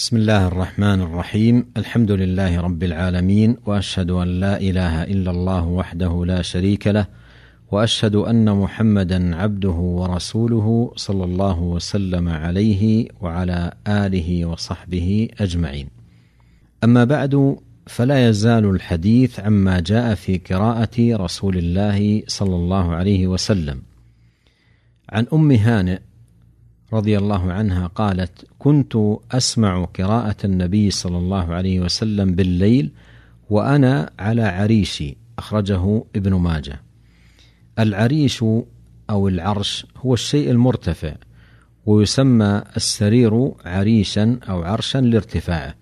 بسم الله الرحمن الرحيم. الحمد لله رب العالمين وأشهد أن لا إله إلا الله وحده لا شريك له وأشهد أن محمدا عبده ورسوله صلى الله وسلم عليه وعلى آله وصحبه أجمعين. أما بعد فلا يزال الحديث عما جاء في قراءة رسول الله صلى الله عليه وسلم. عن أم هانئ رضي الله عنها قالت كنت أسمع قراءة النبي صلى الله عليه وسلم بالليل وأنا على عريشي أخرجه ابن ماجه. العريش أو العرش هو الشيء المرتفع ويسمى السرير عريشا أو عرشا لارتفاعه.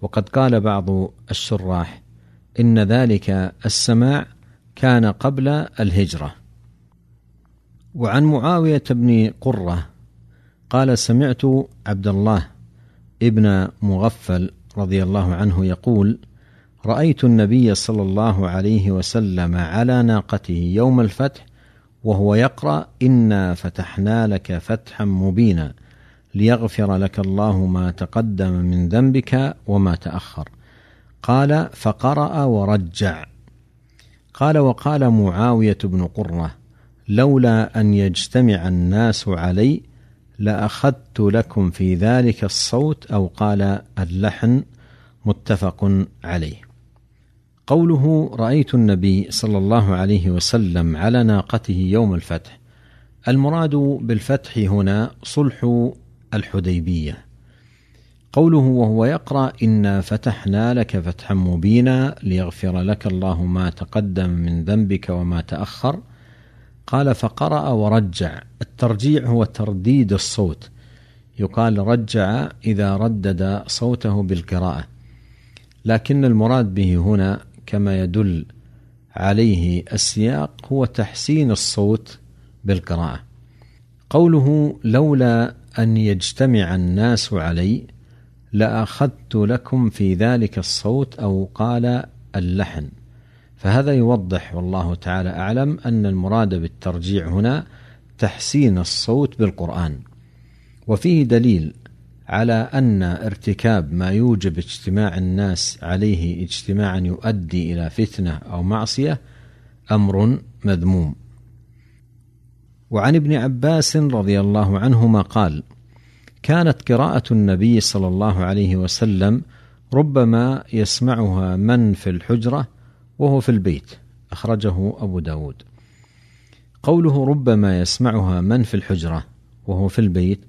وقد قال بعض الشراح إن ذلك السماع كان قبل الهجرة. وعن معاوية بن قرة قال سمعت عبد الله ابن مغفل رضي الله عنه يقول رأيت النبي صلى الله عليه وسلم على ناقته يوم الفتح وهو يقرأ إنا فتحنا لك فتحا مبينا ليغفر لك الله ما تقدم من ذنبك وما تأخر قال فقرأ ورجع. قال وقال معاوية بن قرة لولا أن يجتمع الناس علي لأخذت لكم في ذلك الصوت أو قال اللحن متفق عليه. قوله رأيت النبي صلى الله عليه وسلم على ناقته يوم الفتح. المراد بالفتح هنا صلح الحديبية. قوله وهو يقرأ إنا فتحنا لك فتحا مبينا ليغفر لك الله ما تقدم من ذنبك وما تأخر. قال فقرأ ورجع. الترجيع هو ترديد الصوت. يقال رجع إذا ردد صوته بالقراءة. لكن المراد به هنا كما يدل عليه السياق هو تحسين الصوت بالقراءة. قوله لولا أن يجتمع الناس علي لأخذت لكم في ذلك الصوت أو قال اللحن. فهذا يوضح والله تعالى أعلم أن المراد بالترجيع هنا تحسين الصوت بالقرآن. وفيه دليل على أن ارتكاب ما يوجب اجتماع الناس عليه اجتماعا يؤدي إلى فتنة أو معصية أمر مذموم. وعن ابن عباس رضي الله عنهما قال كانت قراءة النبي صلى الله عليه وسلم ربما يسمعها من في الحجرة وهو في البيت. أخرجه أبو داود. قوله ربما يسمعها من في الحجرة وهو في البيت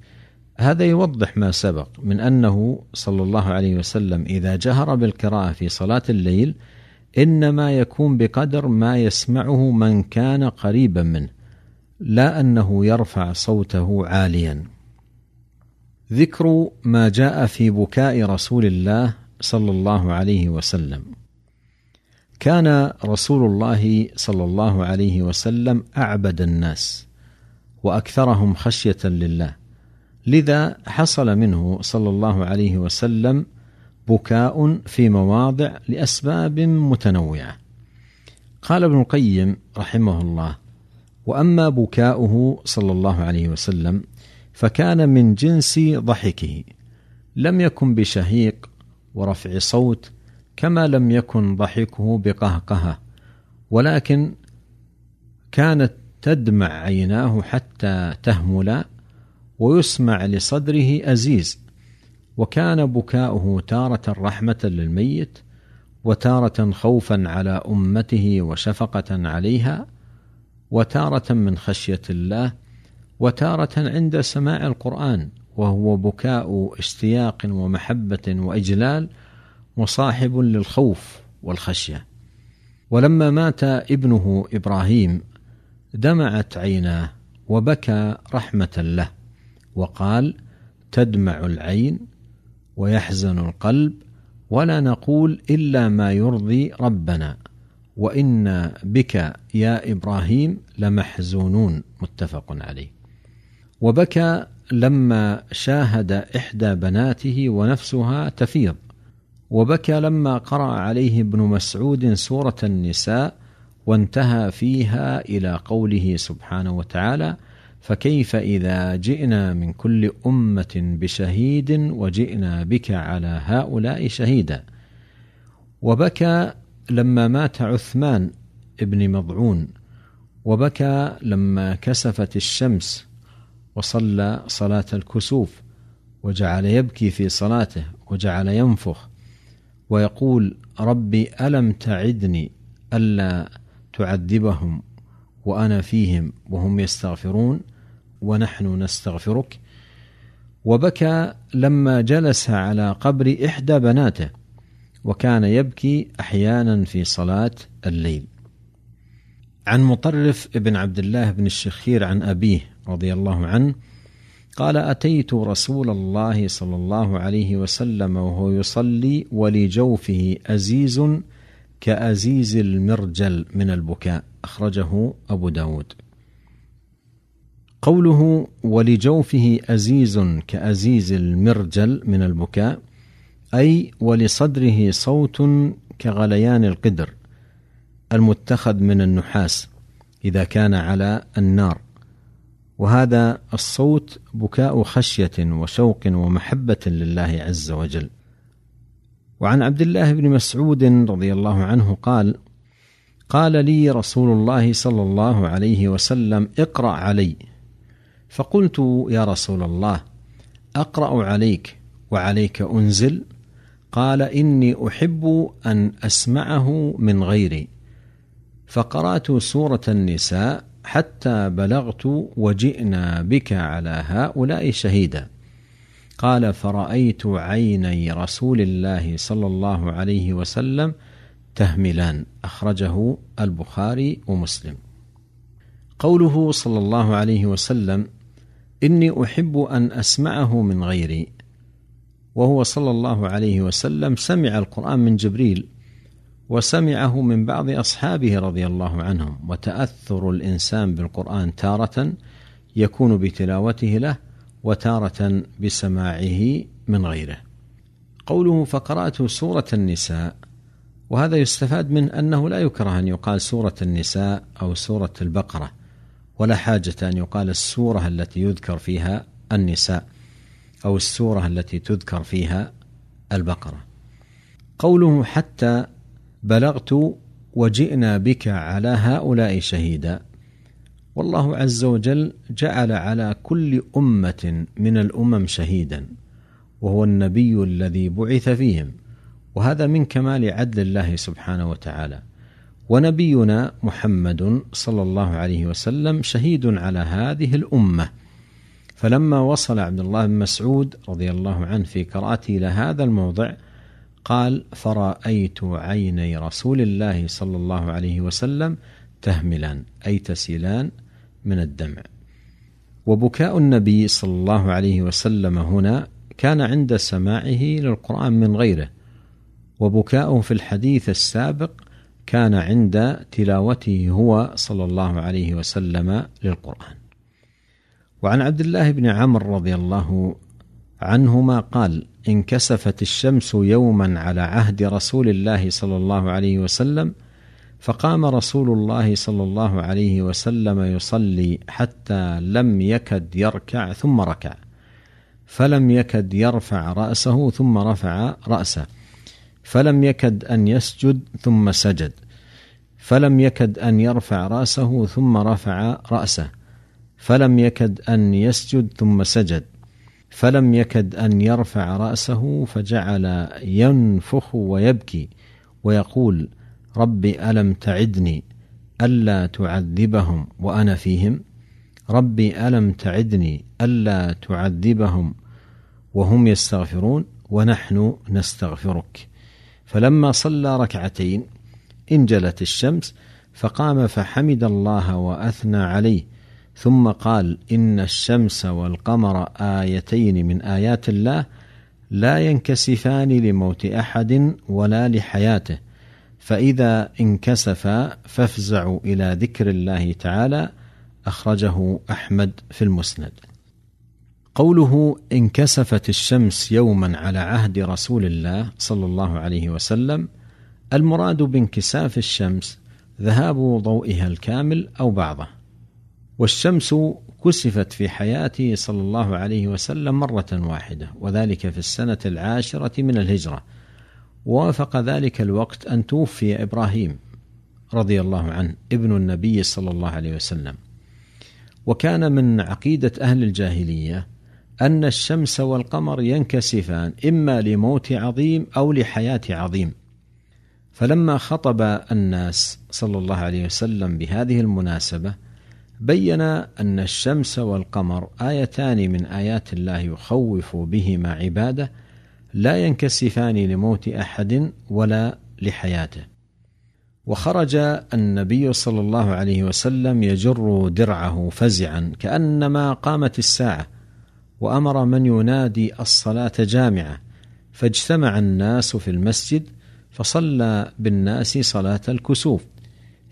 هذا يوضح ما سبق من أنه صلى الله عليه وسلم إذا جهر بالقراءة في صلاة الليل إنما يكون بقدر ما يسمعه من كان قريبا منه لا أنه يرفع صوته عاليا. ذكر ما جاء في بكاء رسول الله صلى الله عليه وسلم. كان رسول الله صلى الله عليه وسلم أعبد الناس وأكثرهم خشية لله. لذا حصل منه صلى الله عليه وسلم بكاء في مواضع لأسباب متنوعة. قال ابن القيم رحمه الله وأما بكاؤه صلى الله عليه وسلم فكان من جنس ضحكه لم يكن بشهيق ورفع صوت كما لم يكن ضحكه بقهقهه ولكن كانت تدمع عيناه حتى تهملا ويسمع لصدره أزيز. وكان بكاؤه تارة رحمة للميت وتارة خوفا على أمته وشفقة عليها وتارة من خشية الله وتارة عند سماع القرآن وهو بكاء اشتياق ومحبة وإجلال مصاحب للخوف والخشية. ولما مات ابنه إبراهيم دمعت عيناه وبكى رحمة له وقال تدمع العين ويحزن القلب ولا نقول إلا ما يرضي ربنا وإنا بك يا إبراهيم لمحزونون. متفق عليه. وبكى لما شاهد إحدى بناته ونفسها تفيض. وبكى لما قرأ عليه ابن مسعود سورة النساء وانتهى فيها إلى قوله سبحانه وتعالى: فكيف إذا جئنا من كل أمة بشهيد وجئنا بك على هؤلاء شهيدا؟ وبكى لما مات عثمان ابن مضعون وبكى لما كسفت الشمس وصلى صلاة الكسوف وجعل يبكي في صلاته وجعل ينفخ ويقول ربي ألم تعدني ألا تعذبهم وأنا فيهم وهم يستغفرون ونحن نستغفرك. وبكى لما جلس على قبر إحدى بناته وكان يبكي أحيانا في صلاة الليل. عن مطرف بن عبد الله بن الشخير عن أبيه رضي الله عنه قال أتيت رسول الله صلى الله عليه وسلم وهو يصلي ولجوفه أزيز كأزيز المرجل من البكاء. أخرجه أبو داود. قوله ولجوفه أزيز كأزيز المرجل من البكاء أي ولصدره صوت كغليان القدر المتخذ من النحاس إذا كان على النار. وهذا الصوت بكاء خشية وشوق ومحبة لله عز وجل. وعن عبد الله بن مسعود رضي الله عنه قال قال لي رسول الله صلى الله عليه وسلم اقرأ علي. فقلت يا رسول الله أقرأ عليك وعليك أنزل. قال إني أحب أن أسمعه من غيري. فقرأت سورة النساء حتى بلغت وجئنا بك على هؤلاء شهيدا. قال فرأيت عيني رسول الله صلى الله عليه وسلم تهملان. أخرجه البخاري ومسلم. قوله صلى الله عليه وسلم إني أحب أن أسمعه من غيري. وهو صلى الله عليه وسلم سمع القرآن من جبريل. وسمعه من بعض أصحابه رضي الله عنهم وتأثر الإنسان بالقرآن تارة يكون بتلاوته له وتارة بسماعه من غيره. قوله فقرأت سورة النساء وهذا يستفاد من أنه لا يكره أن يقال سورة النساء أو سورة البقرة ولا حاجة أن يقال السورة التي يذكر فيها النساء أو السورة التي تذكر فيها البقرة. قوله حتى بلغت وجئنا بك على هؤلاء شهيدا. والله عز وجل جعل على كل أمة من الأمم شهيدا وهو النبي الذي بعث فيهم وهذا من كمال عدل الله سبحانه وتعالى. ونبينا محمد صلى الله عليه وسلم شهيد على هذه الأمة. فلما وصل عبد الله بن مسعود رضي الله عنه في قراءته إلى هذا الموضع قال فرأيت عيني رسول الله صلى الله عليه وسلم تهملان أي تسيلان من الدمع. وبكاء النبي صلى الله عليه وسلم هنا كان عند سماعه للقرآن من غيره. وبكاؤه في الحديث السابق كان عند تلاوته هو صلى الله عليه وسلم للقرآن. وعن عبد الله بن عمرو رضي الله عنهما قال انكسفت الشمس يوما على عهد رسول الله صلى الله عليه وسلم فقام رسول الله صلى الله عليه وسلم يصلي حتى لم يكد يركع ثم ركع فلم يكد يرفع رأسه ثم رفع رأسه فلم يكد أن يسجد ثم سجد فلم يكد أن يرفع رأسه ثم رفع رأسه فلم يكد أن يسجد ثم سجد. فلم يكد أن يرفع رأسه فجعل ينفخ ويبكي ويقول رب ألم تعدني ألا تعذبهم وأنا فيهم؟ رب ألم تعدني ألا تعذبهم وهم يستغفرون ونحن نستغفرك. فلما صلى ركعتين انجلت الشمس فقام فحمد الله وأثنى عليه ثم قال إن الشمس والقمر آيتين من آيات الله لا ينكسفان لموت أحد ولا لحياته فإذا انكسفا فافزعوا إلى ذكر الله تعالى أخرجه أحمد في المسند. قوله انكسفت الشمس يوما على عهد رسول الله صلى الله عليه وسلم المراد بانكساف الشمس ذهاب ضوئها الكامل أو بعضه. والشمس كسفت في حياته صلى الله عليه وسلم مرة واحدة وذلك في السنة العاشرة من الهجرة. ووافق ذلك الوقت أن توفي إبراهيم رضي الله عنه ابن النبي صلى الله عليه وسلم. وكان من عقيدة أهل الجاهلية أن الشمس والقمر ينكسفان إما لموت عظيم أو لحياة عظيم. فلما خطب الناس صلى الله عليه وسلم بهذه المناسبة بين أن الشمس والقمر آيتان من آيات الله يخوف بهما عباده لا ينكسفان لموت أحد ولا لحياته. وخرج النبي صلى الله عليه وسلم يجر درعه فزعا كأنما قامت الساعة وأمر من ينادي الصلاة جامعة فاجتمع الناس في المسجد فصلى بالناس صلاة الكسوف.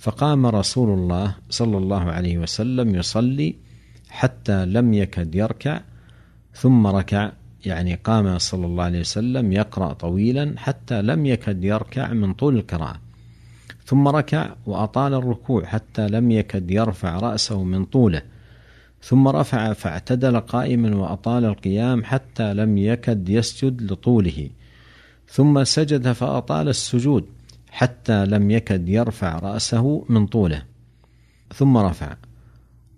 فقام رسول الله صلى الله عليه وسلم يصلي حتى لم يكد يركع ثم ركع يعني قام صلى الله عليه وسلم يقرأ طويلا حتى لم يكد يركع من طول القراءة. ثم ركع وأطال الركوع حتى لم يكد يرفع رأسه من طوله. ثم رفع فاعتدل قائما وأطال القيام حتى لم يكد يسجد لطوله. ثم سجد فأطال السجود. حتى لم يكد يرفع رأسه من طوله. ثم رفع.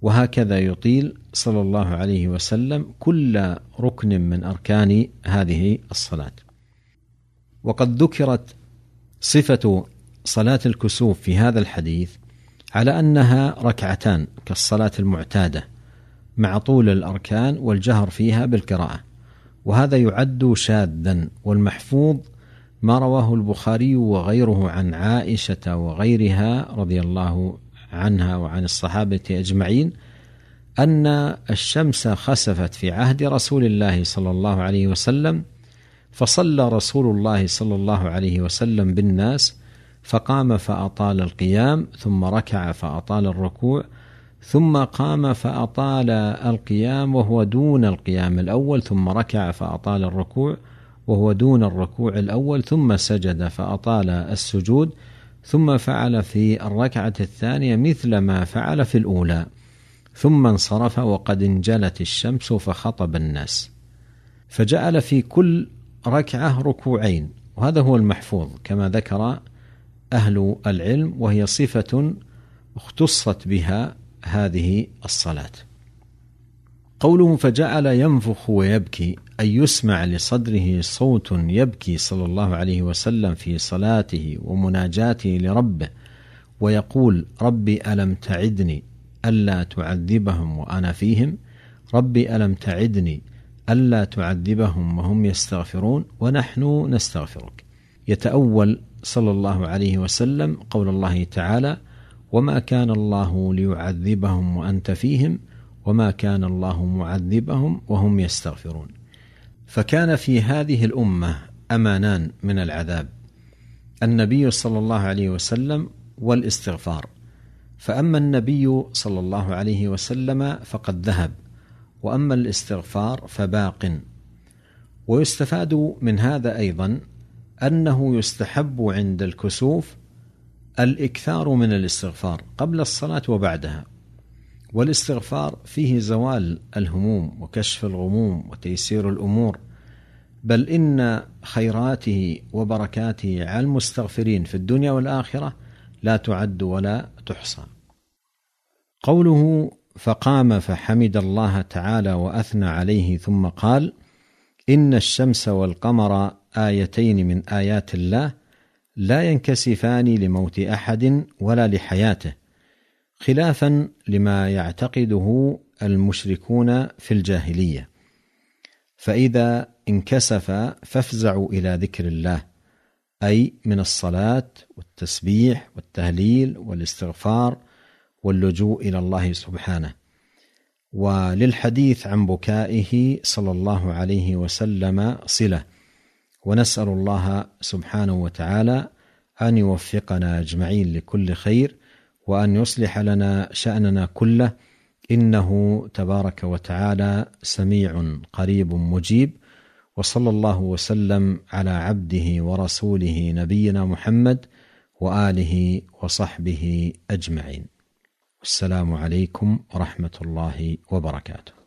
وهكذا يطيل صلى الله عليه وسلم كل ركن من أركان هذه الصلاة. وقد ذكرت صفة صلاة الكسوف في هذا الحديث على أنها ركعتان كالصلاة المعتادة مع طول الأركان والجهر فيها بالقراءة. وهذا يعد شاذا والمحفوظ ما رواه البخاري وغيره عن عائشة وغيرها رضي الله عنها وعن الصحابة أجمعين أن الشمس خسفت في عهد رسول الله صلى الله عليه وسلم فصلى رسول الله صلى الله عليه وسلم بالناس فقام فأطال القيام ثم ركع فأطال الركوع ثم قام فأطال القيام وهو دون القيام الأول ثم ركع فأطال الركوع وهو دون الركوع الأول ثم سجد فأطال السجود ثم فعل في الركعة الثانية مثل ما فعل في الأولى ثم انصرف وقد انجلت الشمس فخطب الناس فجعل في كل ركعة ركوعين وهذا هو المحفوظ كما ذكر أهل العلم وهي صفة اختصت بها هذه الصلاة. قوله فجعل ينفخ ويبكي أي يسمع لصدره صوت يبكي صلى الله عليه وسلم في صلاته ومناجاته لربه ويقول ربي ألم تعدني ألا تعذبهم وأنا فيهم؟ ربي ألم تعدني ألا تعذبهم وهم يستغفرون ونحن نستغفرك. يتأول صلى الله عليه وسلم قول الله تعالى وما كان الله ليعذبهم وأنت فيهم وما كان الله معذبهم وهم يستغفرون. فكان في هذه الأمة أمانان من العذاب. النبي صلى الله عليه وسلم والاستغفار. فأما النبي صلى الله عليه وسلم فقد ذهب وأما الاستغفار فباق. ويستفاد من هذا أيضا أنه يستحب عند الكسوف الإكثار من الاستغفار قبل الصلاة وبعدها. والاستغفار فيه زوال الهموم وكشف الغموم وتيسير الأمور. بل إن خيراته وبركاته على المستغفرين في الدنيا والآخرة لا تعد ولا تحصى. قوله فقام فحمد الله تعالى وأثنى عليه ثم قال إن الشمس والقمر آيتين من آيات الله لا ينكسفان لموت أحد ولا لحياته. خلافا لما يعتقده المشركون في الجاهلية. فإذا انكسف فافزعوا إلى ذكر الله أي من الصلاة والتسبيح والتهليل والاستغفار واللجوء إلى الله سبحانه. وللحديث عن بكائه صلى الله عليه وسلم صلة. ونسأل الله سبحانه وتعالى أن يوفقنا أجمعين لكل خير وأن يصلح لنا شأننا كله. إنه تبارك وتعالى سميع قريب مجيب. وصلى الله وسلم على عبده ورسوله نبينا محمد وآله وصحبه أجمعين. والسلام عليكم ورحمة الله وبركاته.